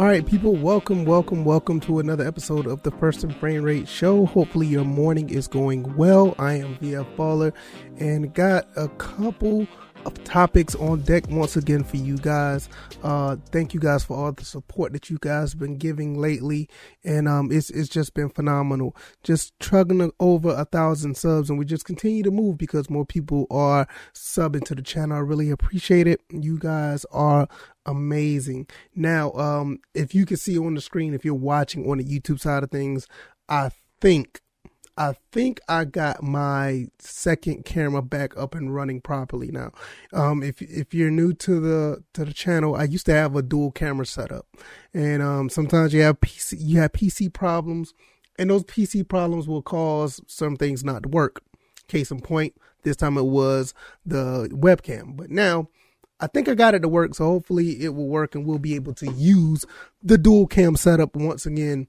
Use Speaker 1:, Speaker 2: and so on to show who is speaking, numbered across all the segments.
Speaker 1: All right, people, welcome, welcome, welcome to another episode of the First and Frame Rate Show. Hopefully, your morning is going well. I am VF Baller and got a couple topics on deck once again for you guys. Uh, thank you guys for all the support that you guys have been giving lately, and um, it's it's just been phenomenal. Just trugging over a thousand subs, and we just continue to move because more people are subbing to the channel. I really appreciate it. You guys are amazing. Now, um, if you can see on the screen, if you're watching on the YouTube side of things, I think I think I got my second camera back up and running properly now. Um, if if you're new to the to the channel, I used to have a dual camera setup, and um, sometimes you have PC you have PC problems, and those PC problems will cause some things not to work. Case in point, this time it was the webcam, but now I think I got it to work, so hopefully it will work and we'll be able to use the dual cam setup once again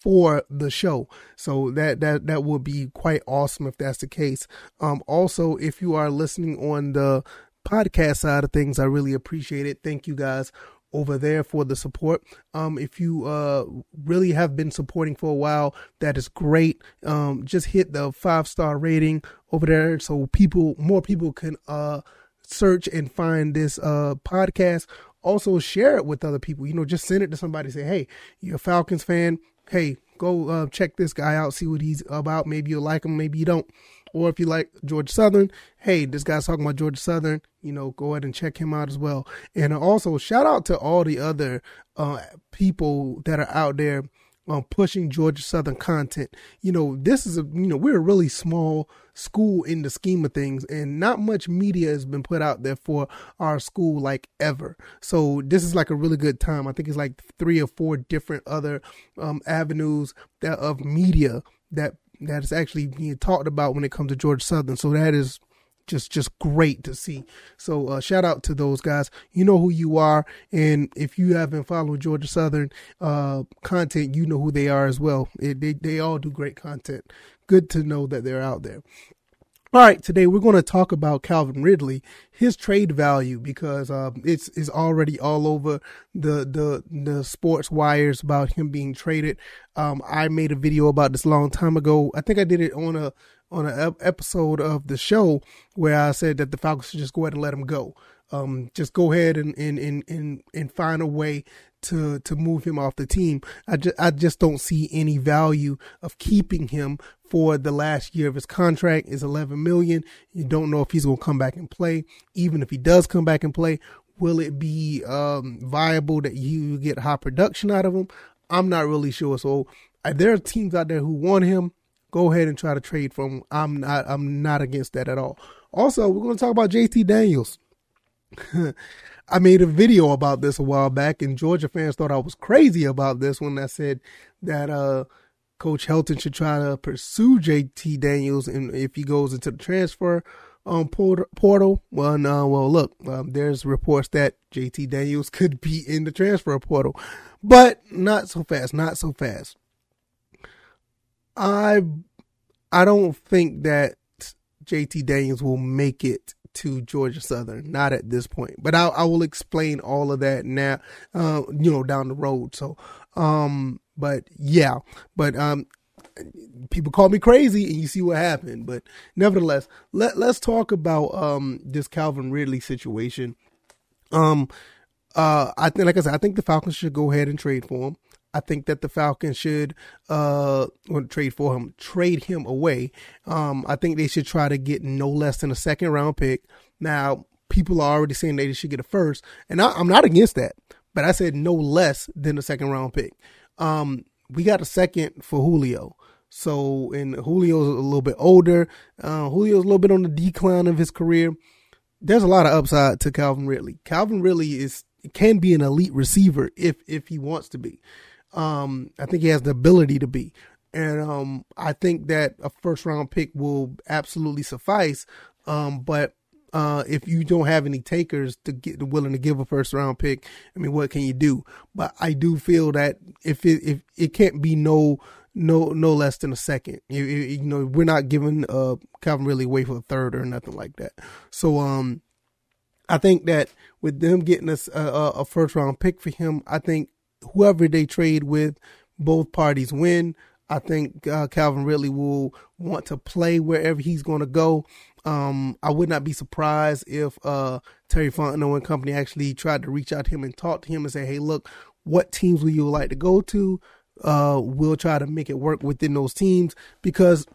Speaker 1: for the show. So that that that would be quite awesome if that's the case. Um also if you are listening on the podcast side of things, I really appreciate it. Thank you guys over there for the support. Um, if you uh, really have been supporting for a while, that is great. Um, just hit the five star rating over there so people, more people can uh, search and find this uh, podcast. Also, share it with other people. You know, just send it to somebody. Say, hey, you're a Falcons fan. Hey, go uh, check this guy out. See what he's about. Maybe you'll like him. Maybe you don't. Or if you like Georgia Southern, hey, this guy's talking about Georgia Southern. You know, go ahead and check him out as well. And also, shout out to all the other uh, people that are out there um, pushing Georgia Southern content. You know, this is a, you know, we're a really small school in the scheme of things, and not much media has been put out there for our school like ever. So this is like a really good time. I think it's like three or four different other um, avenues that of media that that is actually being talked about when it comes to Georgia Southern. So that is just just great to see. So uh, shout out to those guys. You know who you are, and if you haven't followed Georgia Southern uh, content, you know who they are as well. It, they they all do great content. Good to know that they're out there. All right, today we're going to talk about Calvin Ridley, his trade value, because uh, it's is already all over the the the sports wires about him being traded. Um, I made a video about this long time ago. I think I did it on a on an episode of the show where I said that the Falcons should just go ahead and let him go. Um, just go ahead and, and, and, and, and find a way to, to move him off the team. I just, I just don't see any value of keeping him for the last year of his contract is 11 million. You don't know if he's going to come back and play. Even if he does come back and play, will it be, um, viable that you get high production out of him? I'm not really sure. So uh, there are teams out there who want him go ahead and try to trade from. I'm not. I'm not against that at all. Also, we're going to talk about JT Daniels. I made a video about this a while back, and Georgia fans thought I was crazy about this when I said that uh, Coach Helton should try to pursue JT Daniels, and if he goes into the transfer um, portal. Well, no, well, look, um, there's reports that JT Daniels could be in the transfer portal, but not so fast, not so fast. I I don't think that JT Daniels will make it to Georgia Southern, not at this point. But I, I will explain all of that now, uh, you know, down the road. So, um, but yeah, but um, people call me crazy, and you see what happened. But nevertheless, let let's talk about um this Calvin Ridley situation. Um, uh, I think, like I said, I think the Falcons should go ahead and trade for him. I think that the Falcons should uh trade for him, trade him away. Um, I think they should try to get no less than a second round pick. Now, people are already saying they should get a first, and I, am not against that. But I said no less than a second round pick. Um, we got a second for Julio. So, and Julio's a little bit older. Uh, Julio's a little bit on the decline of his career. There's a lot of upside to Calvin Ridley. Calvin Ridley is can be an elite receiver if if he wants to be. Um, I think he has the ability to be. And um, I think that a first round pick will absolutely suffice. Um, but uh, if you don't have any takers to get willing to give a first round pick, I mean, what can you do? But I do feel that if it if it can't be no no no less than a second, you, you know, we're not giving uh Calvin Ridley away for a third or nothing like that. So um, I think that with them getting us a, a first round pick for him, I think whoever they trade with, both parties win. I think uh, Calvin Ridley will want to play wherever he's going to go. Um, I would not be surprised if uh, Terry Fontenot and company actually tried to reach out to him and talk to him and say, "Hey, look, what teams would you like to go to? Uh, we'll try to make it work within those teams." Because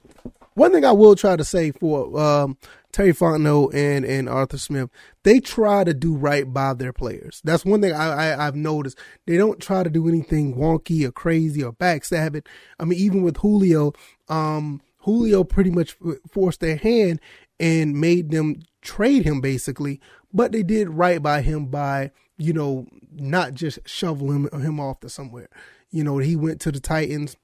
Speaker 1: one thing I will try to say for um, Terry Fontenot and, and Arthur Smith, they try to do right by their players. That's one thing I, I, have noticed. They don't try to do anything wonky or crazy or backstabbing. I mean, even with Julio, um, Julio pretty much forced their hand and made them trade him basically, but they did right by him by, you know, not just shoveling him, him off to somewhere. You know, he went to the Titans.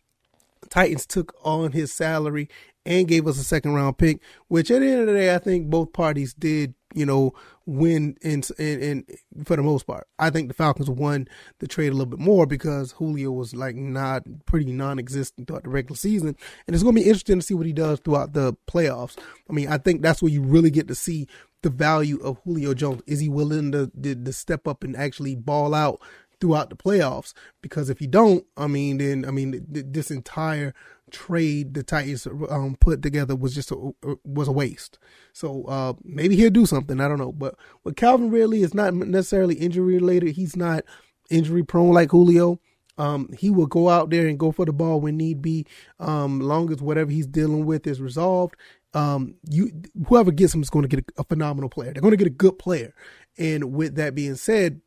Speaker 1: Titans took on his salary and gave us a second round pick, which at the end of the day, I think both parties did, you know, win in, in, in for the most part. I think the Falcons won the trade a little bit more because Julio was like not pretty non-existent throughout the regular season, and it's going to be interesting to see what he does throughout the playoffs. I mean, I think that's where you really get to see the value of Julio Jones. Is he willing to, to, to step up and actually ball out throughout the playoffs? Because if you don't, I mean, then I mean, this entire trade the Titans um, put together was just a, was a waste. So uh, maybe he'll do something. I don't know. But with Calvin Ridley, it's not necessarily injury related. He's not injury prone like Julio. Um, he will go out there and go for the ball when need be, um, long as whatever he's dealing with is resolved. Um, you whoever gets him is going to get a, a phenomenal player. They're going to get a good player. And with that being said,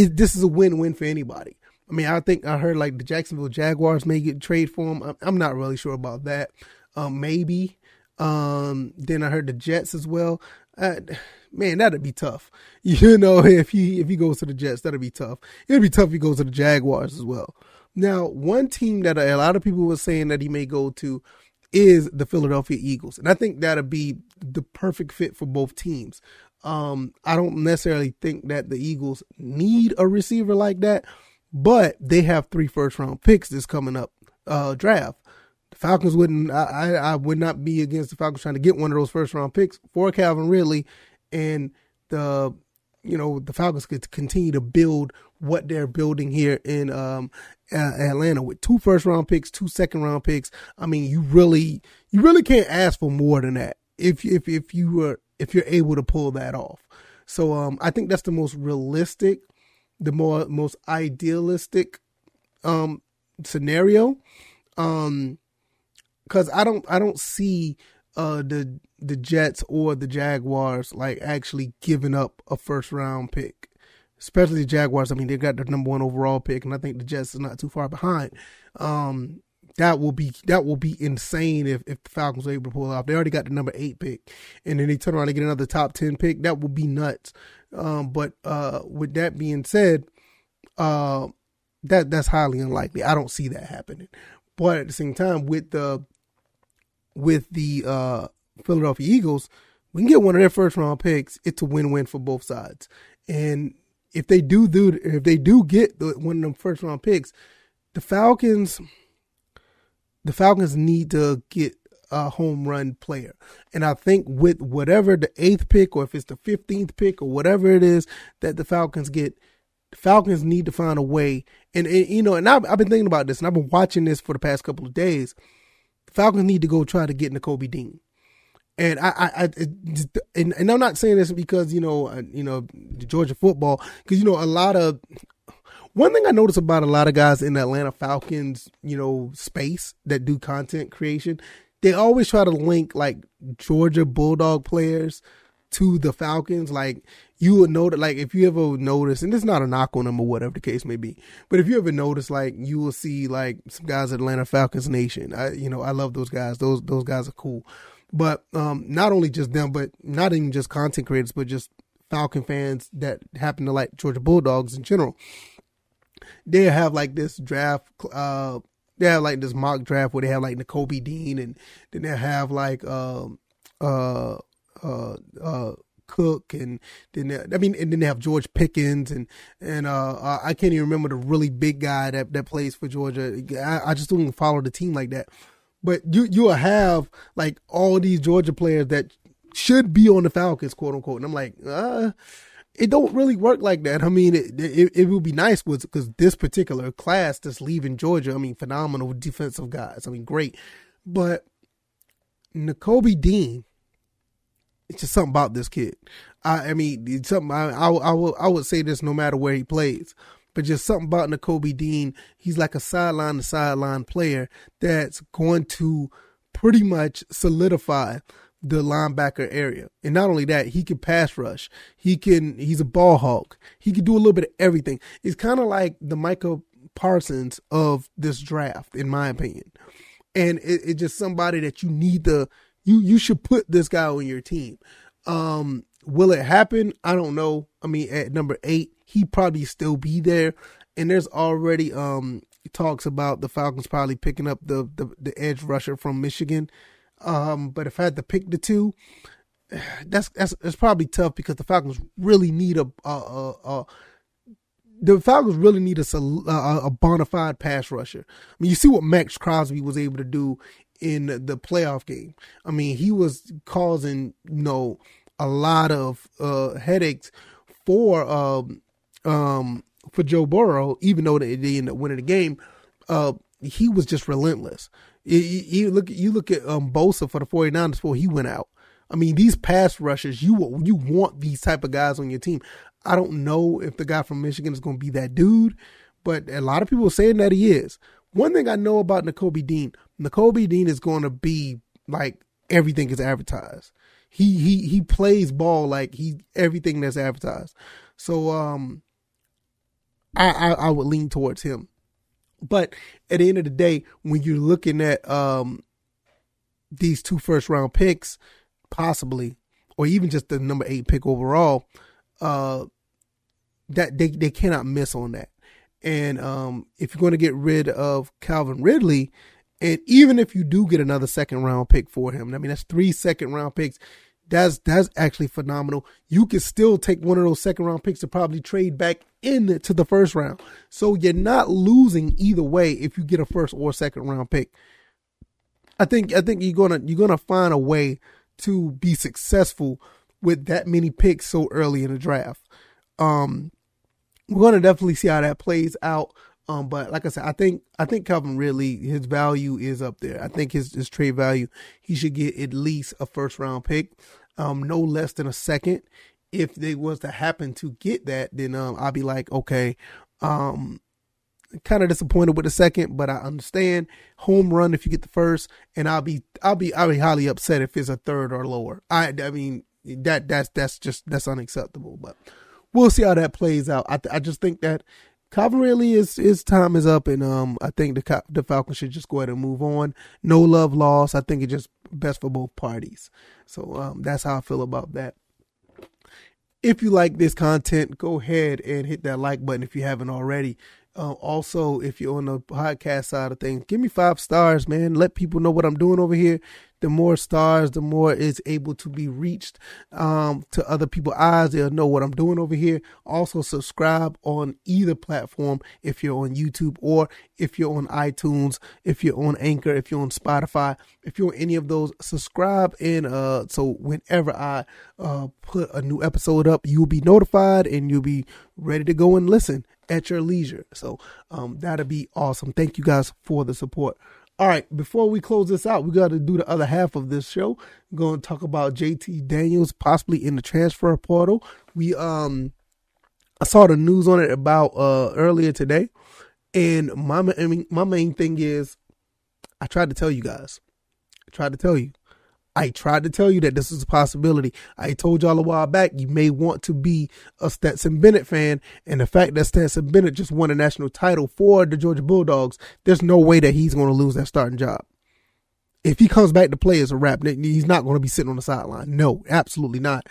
Speaker 1: it, this is a win-win for anybody. I mean, I think I heard like the Jacksonville Jaguars may get trade for him. I'm not really sure about that. Um, maybe. Um, then I heard the Jets as well. Uh, man, that'd be tough. You know, if he if he goes to the Jets, that'd be tough. It'd be tough if he goes to the Jaguars as well. Now, one team that a lot of people were saying that he may go to is the Philadelphia Eagles, and I think that'd be the perfect fit for both teams. Um, I don't necessarily think that the Eagles need a receiver like that, but they have three first round picks this coming up uh, draft. The Falcons wouldn't. I, I would not be against the Falcons trying to get one of those first round picks for Calvin Ridley, and the you know the Falcons could continue to build what they're building here in um, Atlanta with two first round picks, two second round picks. I mean, you really you really can't ask for more than that if if if you were if you're able to pull that off. So um, I think that's the most realistic the more most idealistic um scenario. Um cuz I don't I don't see uh the the Jets or the Jaguars like actually giving up a first round pick. Especially the Jaguars I mean they got the number 1 overall pick and I think the Jets is not too far behind. Um that will be that will be insane if, if the Falcons are able to pull off. They already got the number eight pick, and then they turn around and get another top ten pick. That will be nuts. Um, but uh, with that being said, uh, that that's highly unlikely. I don't see that happening. But at the same time, with the with the uh, Philadelphia Eagles, we can get one of their first round picks. It's a win win for both sides. And if they do do if they do get the, one of them first round picks, the Falcons the Falcons need to get a home run player. And I think with whatever the eighth pick, or if it's the 15th pick, or whatever it is that the Falcons get, the Falcons need to find a way. And, and you know, and I've, I've, been thinking about this, and I've been watching this for the past couple of days. The Falcons need to go try to get Nakobe Dean. And I, I, I and, and I'm not saying this because you know, uh, you know, Georgia football, because you know, a lot of one thing I notice about a lot of guys in the Atlanta Falcons, you know, space that do content creation, they always try to link like Georgia Bulldog players to the Falcons. Like you would know that, like if you ever notice, and it's not a knock on them or whatever the case may be, but if you ever notice, like you will see like some guys at Atlanta Falcons Nation. I, you know, I love those guys. Those those guys are cool. But um, not only just them, but not even just content creators, but just Falcon fans that happen to like Georgia Bulldogs in general they have like this draft uh they have like this mock draft where they have like Nakobe Dean and then they have like um uh uh uh Cook and then they, I mean and then they have George Pickens and and uh, I can't even remember the really big guy that that plays for Georgia. I, I just don't even follow the team like that. But you you'll have like all these Georgia players that should be on the Falcons, quote unquote. And I'm like, uh it don't really work like that. I mean, it it, it would be nice because this particular class that's leaving Georgia. I mean, phenomenal defensive guys. I mean, great, but Nakobe Dean. It's just something about this kid. I, I mean, it's something I, I, I, will, I would say this no matter where he plays but just something about Nakobe Dean. He's like a sideline to sideline player that's going to pretty much solidify the linebacker area. And not only that, he can pass rush. He can, he's a ball hawk. He can do a little bit of everything. It's kind of like the Micah Parsons of this draft, in my opinion. And it, it's just somebody that you need to, you, you should put this guy on your team. Um, will it happen? I don't know. I mean, at number eight, he probably still be there. And there's already, um, talks about the Falcons probably picking up the, the, the edge rusher from Michigan. Um, but if I had to pick the two, that's that's that's probably tough because the Falcons really need a, a, a, the Falcons really need a, a, a bona fide pass rusher. I mean, you see what Maxx Crosby was able to do in the playoff game. I mean, he was causing you know a lot of uh, headaches for um, um, for Joe Burrow, even though they, they ended up winning the game. Uh, he was just relentless. You, you look you look at um, Bosa for the 49ers before he went out. I mean, these pass rushers, you you want these type of guys on your team. I don't know if the guy from Michigan is going to be that dude, but a lot of people are saying that he is. One thing I know about Nakobe Dean, Nakobe Dean is going to be like everything is advertised. He he he plays ball like he everything that's advertised. So um, I, I I would lean towards him. But at the end of the day, when you're looking at um, these two first round picks, possibly, or even just the number eight pick overall, uh, that they, they cannot miss on that. And um, if you're going to get rid of Calvin Ridley, and even if you do get another second round pick for him, I mean that's three second round picks that's that's actually phenomenal. You can still take one of those second round picks to probably trade back into the first round. So you're not losing either way if you get a first or second round pick. I think I think you're gonna you're gonna find a way to be successful with that many picks so early in the draft. Um, we're gonna definitely see how that plays out. Um, but like I said, I think I think Calvin Ridley, his value is up there. I think his his trade value, he should get at least a first round pick um, no less than a second. If they was to happen to get that, then um, I'll be like, okay, um, kind of disappointed with the second, but I understand home run if you get the first, and I'll be I'll be I'll be highly upset if it's a third or lower. I I mean that that's that's just that's unacceptable. But we'll see how that plays out. I I just think that Calvin Ridley is his time is up, and um I think the the Falcons should just go ahead and move on. No love lost. I think it's just best for both parties. So um, that's how I feel about that. If you like this content, go ahead and hit that like button if you haven't already. Uh, also, if you're on the podcast side of things, give me five stars, man. Let people know what I'm doing over here the more stars, the more it's able to be reached um, to other people's eyes. They'll know what I'm doing over here. Also, subscribe on either platform if you're on YouTube or if you're on iTunes, if you're on Anchor, if you're on Spotify, if you're on any of those, subscribe. And uh, so whenever I uh, put a new episode up, you'll be notified and you'll be ready to go and listen at your leisure. So um, that'll be awesome. Thank you guys for the support. All right, before we close this out, we got to do the other half of this show. We're going to talk about JT Daniels possibly in the transfer portal. We um I saw the news on it about uh earlier today, and my I mean, my main thing is I tried to tell you guys. I tried to tell you. I tried to tell you that this is a possibility. I told y'all a while back you may want to be a Stetson Bennett fan, and the fact that Stetson Bennett just won a national title for the Georgia Bulldogs, there's no way that he's going to lose that starting job. If he comes back to play as a rap, he's not going to be sitting on the sideline. No, absolutely not.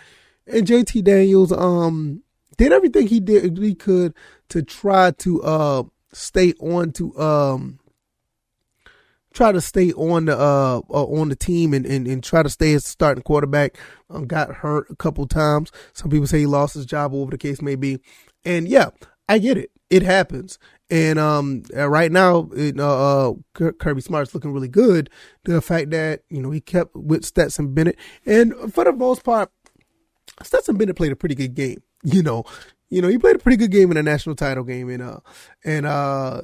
Speaker 1: And JT Daniels um did everything he did he could to try to uh stay on to um try to stay on the uh, uh, on the team and, and, and try to stay as starting quarterback. Um, got hurt a couple times. Some people say he lost his job, whatever the case may be. And yeah, I get it. It happens. And um, uh, right now, it, uh, uh, Kirby Smart's looking really good. The fact that you know he kept with Stetson Bennett, and for the most part, Stetson Bennett played a pretty good game. you know, you know, he played a pretty good game in a national title game, and uh, and uh,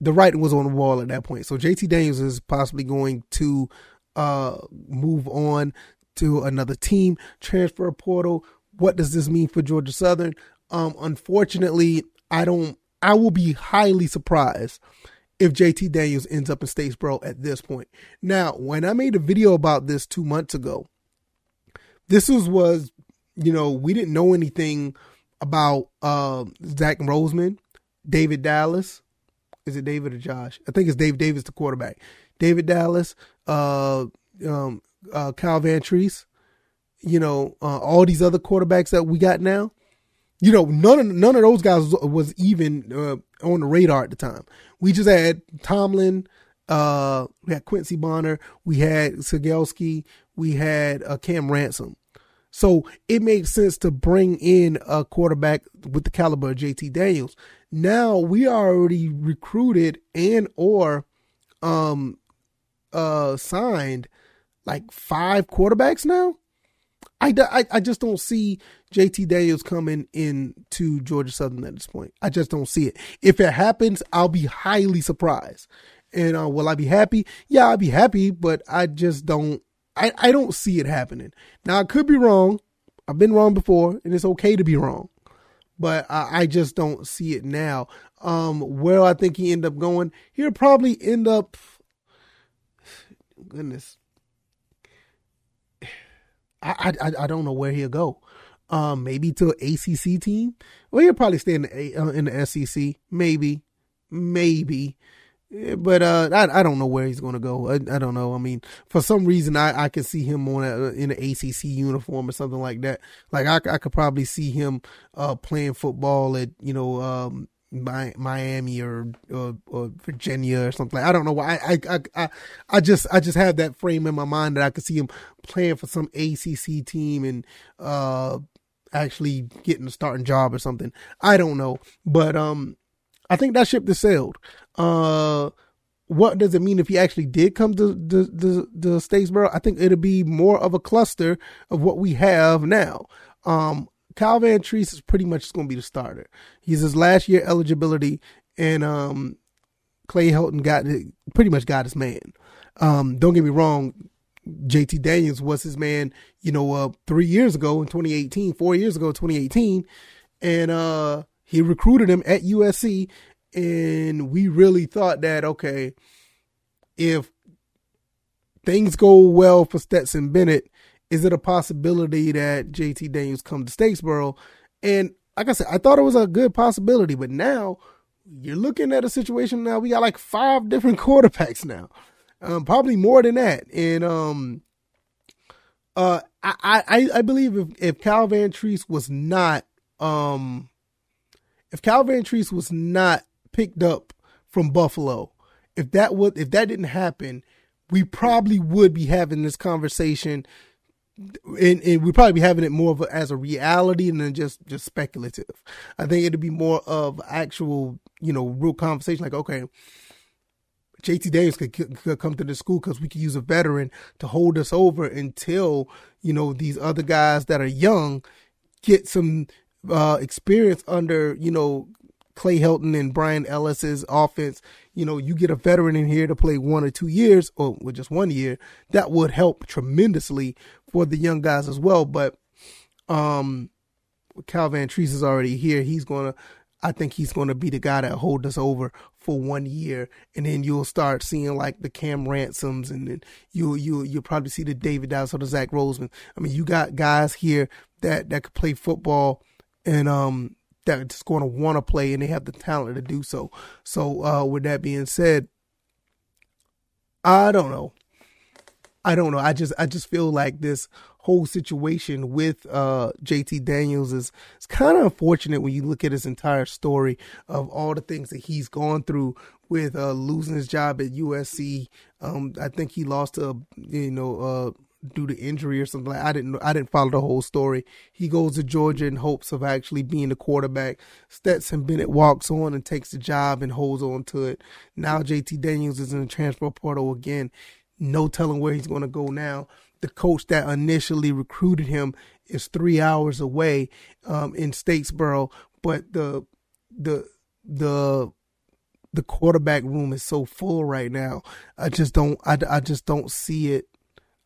Speaker 1: the writing was on the wall at that point. So JT Daniels is possibly going to uh move on to another team, transfer portal. What does this mean for Georgia Southern? Um, unfortunately, I don't. I will be highly surprised if JT Daniels ends up in Statesboro at this point. Now, when I made a video about this two months ago, this was was you know we didn't know anything about uh, Zach Roseman, David Dallas. Is it David or Josh? I think it's Dave Davis, the quarterback. David Dallas, uh, um, uh, Kyle Vantrease, you know, uh, all these other quarterbacks that we got now. You know, none of none of those guys was even uh, on the radar at the time. We just had Tomlin, uh, we had Quincy Bonner, we had Sigelski, we had uh, Cam Ransom. So it makes sense to bring in a quarterback with the caliber of JT Daniels. Now we already recruited and or um uh signed like five quarterbacks now. I, I, I just don't see JT Daniels coming in to Georgia Southern at this point. I just don't see it. If it happens, I'll be highly surprised. And uh, will I be happy? Yeah, I'll be happy, but I just don't I, I don't see it happening. Now I could be wrong. I've been wrong before, and it's okay to be wrong. But I, I just don't see it now. Um, where I think he end up going, he'll probably end up. Goodness, I I I don't know where he'll go. Um, maybe to an ACC team. Well, he'll probably stay in the uh, in the SEC. Maybe, maybe. But uh, I I don't know where he's going to go. I, I don't know. I mean, for some reason, I, I can see him on a, in an ACC uniform or something like that. Like I, I could probably see him uh, playing football at you know um, Miami or, or, or Virginia or something. I don't know why. I, I I I just I just have that frame in my mind that I could see him playing for some ACC team and uh actually getting a starting job or something. I don't know, but um I think that ship has sailed. Uh, what does it mean if he actually did come to the, the, Statesboro? I think it'll be more of a cluster of what we have now. Um, Kyle Vantrease is pretty much going to be the starter. He's his last year eligibility, and um, Clay Helton got pretty much got his man. Um, don't get me wrong, JT Daniels was his man, you know, uh, three years ago in 2018, four years ago, 2018. And, uh, he recruited him at USC, and we really thought that okay, if things go well for Stetson Bennett, is it a possibility that JT Daniels come to Statesboro? And like I said, I thought it was a good possibility, but now you're looking at a situation now. We got like five different quarterbacks now, um, probably more than that. And um, uh, I I I believe if if Cal Vantrease was not um if Kyle Vantrease was not picked up from Buffalo, if that would if that didn't happen, we probably would be having this conversation and, and we'd probably be having it more of a, as a reality and than just just speculative. I think it'd be more of actual, you know, real conversation. Like, okay, JT Davis could, could come to the school because we could use a veteran to hold us over until you know these other guys that are young get some uh, experience under, you know, Clay Helton and Bryan Ellis's offense, you know, you get a veteran in here to play one or two years, or with just one year, that would help tremendously for the young guys as well. But um Cal Vantrease is already here. He's gonna I think he's gonna be the guy that hold us over for one year, and then you'll start seeing like the Cam Ransoms, and then you you you'll probably see the David Dallas or the Zach Roseman. I mean, you got guys here that that could play football and um that's going to want to play and they have the talent to do so. So uh, with that being said, I don't know. I don't know. I just I just feel like this whole situation with uh, JT Daniels is it's kind of unfortunate when you look at his entire story of all the things that he's gone through with uh, losing his job at USC. Um, I think he lost to you know uh, due to injury or something. Like I didn't I didn't follow the whole story. He goes to Georgia in hopes of actually being the quarterback. Stetson Bennett walks on and takes the job and holds on to it. Now JT Daniels is in the transfer portal again. No telling where he's going to go now. The coach that initially recruited him is three hours away um, in Statesboro, but the the the the quarterback room is so full right now. I just don't I, I just don't see it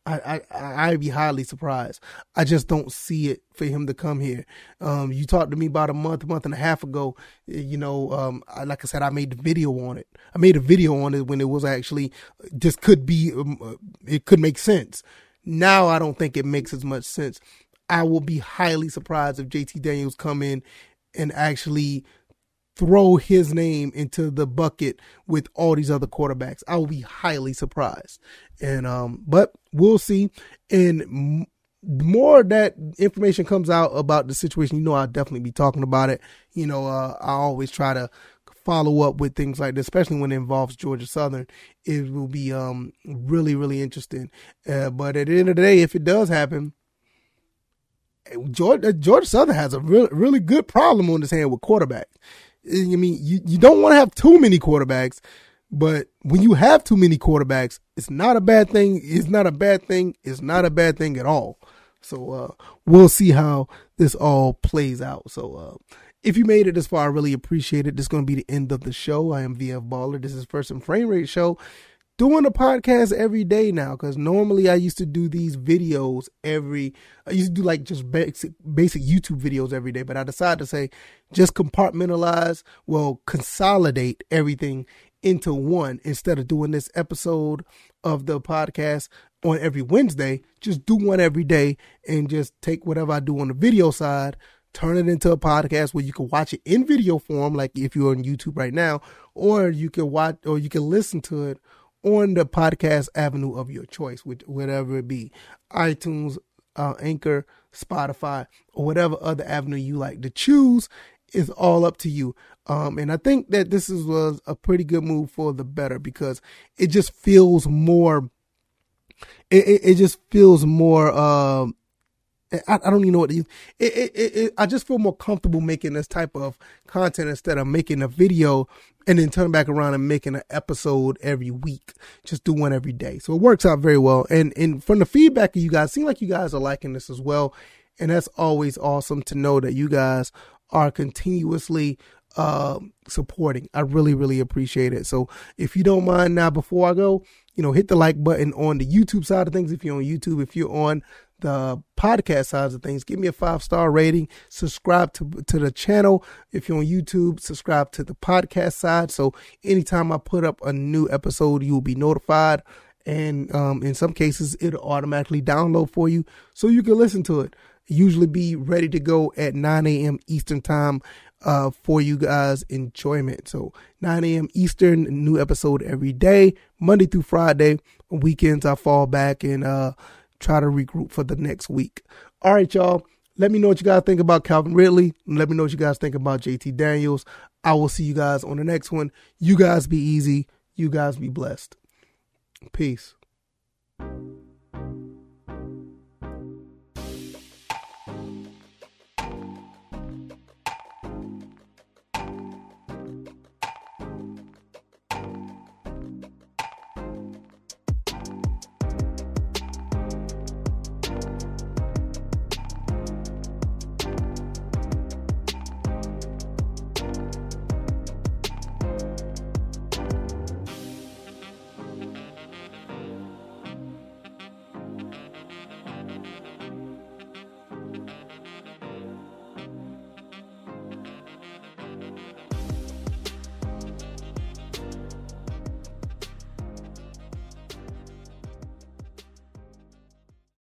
Speaker 1: I, I I'd be highly surprised. I just don't see it for him to come here. Um, you talked to me about a month, month and a half ago. You know, um, I, like I said, I made the video on it. I made a video on it when it was actually just could be, um, uh, it could make sense. Now I don't think it makes as much sense. I will be highly surprised if JT Daniels come in and actually throw his name into the bucket with all these other quarterbacks. I will be highly surprised. And um, but we'll see. And more that information comes out about the situation, you know, I'll definitely be talking about it. You know, uh, I always try to follow up with things like this, especially when it involves Georgia Southern. It will be um really really interesting. Uh, but at the end of the day, if it does happen. Georgia, Georgia Southern has a really, really good problem on his hand with quarterbacks. I mean, you, you don't want to have too many quarterbacks, but when you have too many quarterbacks, it's not a bad thing. It's not a bad thing. It's not a bad thing at all. So uh, we'll see how this all plays out. So uh, if you made it this far, I really appreciate it. This is going to be the end of the show. I am VF Baller. This is First and Frame Rate Show doing a podcast every day now because normally I used to do these videos every I used to do like just basic basic YouTube videos every day, but I decided to say just compartmentalize, well, consolidate everything into one instead of doing this episode of the podcast on every Wednesday. Just do one every day and just take whatever I do on the video side, turn it into a podcast where you can watch it in video form, like if you're on YouTube right now, or you can watch or you can listen to it on the podcast avenue of your choice, which whatever it be, iTunes, uh, Anchor, Spotify, or whatever other avenue you like to choose is all up to you. Um, and I think that this is, was a pretty good move for the better because it just feels more. It, it, it just feels more. Um, I, I, don't even know what it, it, it, I just feel more comfortable making this type of content instead of making a video and then turning back around and making an episode every week. Just do one every day. So it works out very well. And and from the feedback of you guys, seem like you guys are liking this as well. And that's always awesome to know that you guys are continuously uh, supporting. I really, really appreciate it. So if you don't mind now, before I go, you know, hit the like button on the YouTube side of things. If you're on YouTube, if you're on the podcast sides of things, give me a five star rating. Subscribe to to the channel. If you're on YouTube, subscribe to the podcast side. So anytime I put up a new episode, you will be notified. And um, in some cases, it'll automatically download for you so you can listen to it. Usually be ready to go at 9 a.m. Eastern time uh, for you guys' enjoyment. So 9 a.m. Eastern, new episode every day, Monday through Friday. Weekends I fall back and uh, try to regroup for the next week. All right, y'all. Let me know what you guys think about Calvin Ridley. let me know what you guys think about JT Daniels. I will see you guys on the next one. You guys be easy. You guys be blessed. Peace.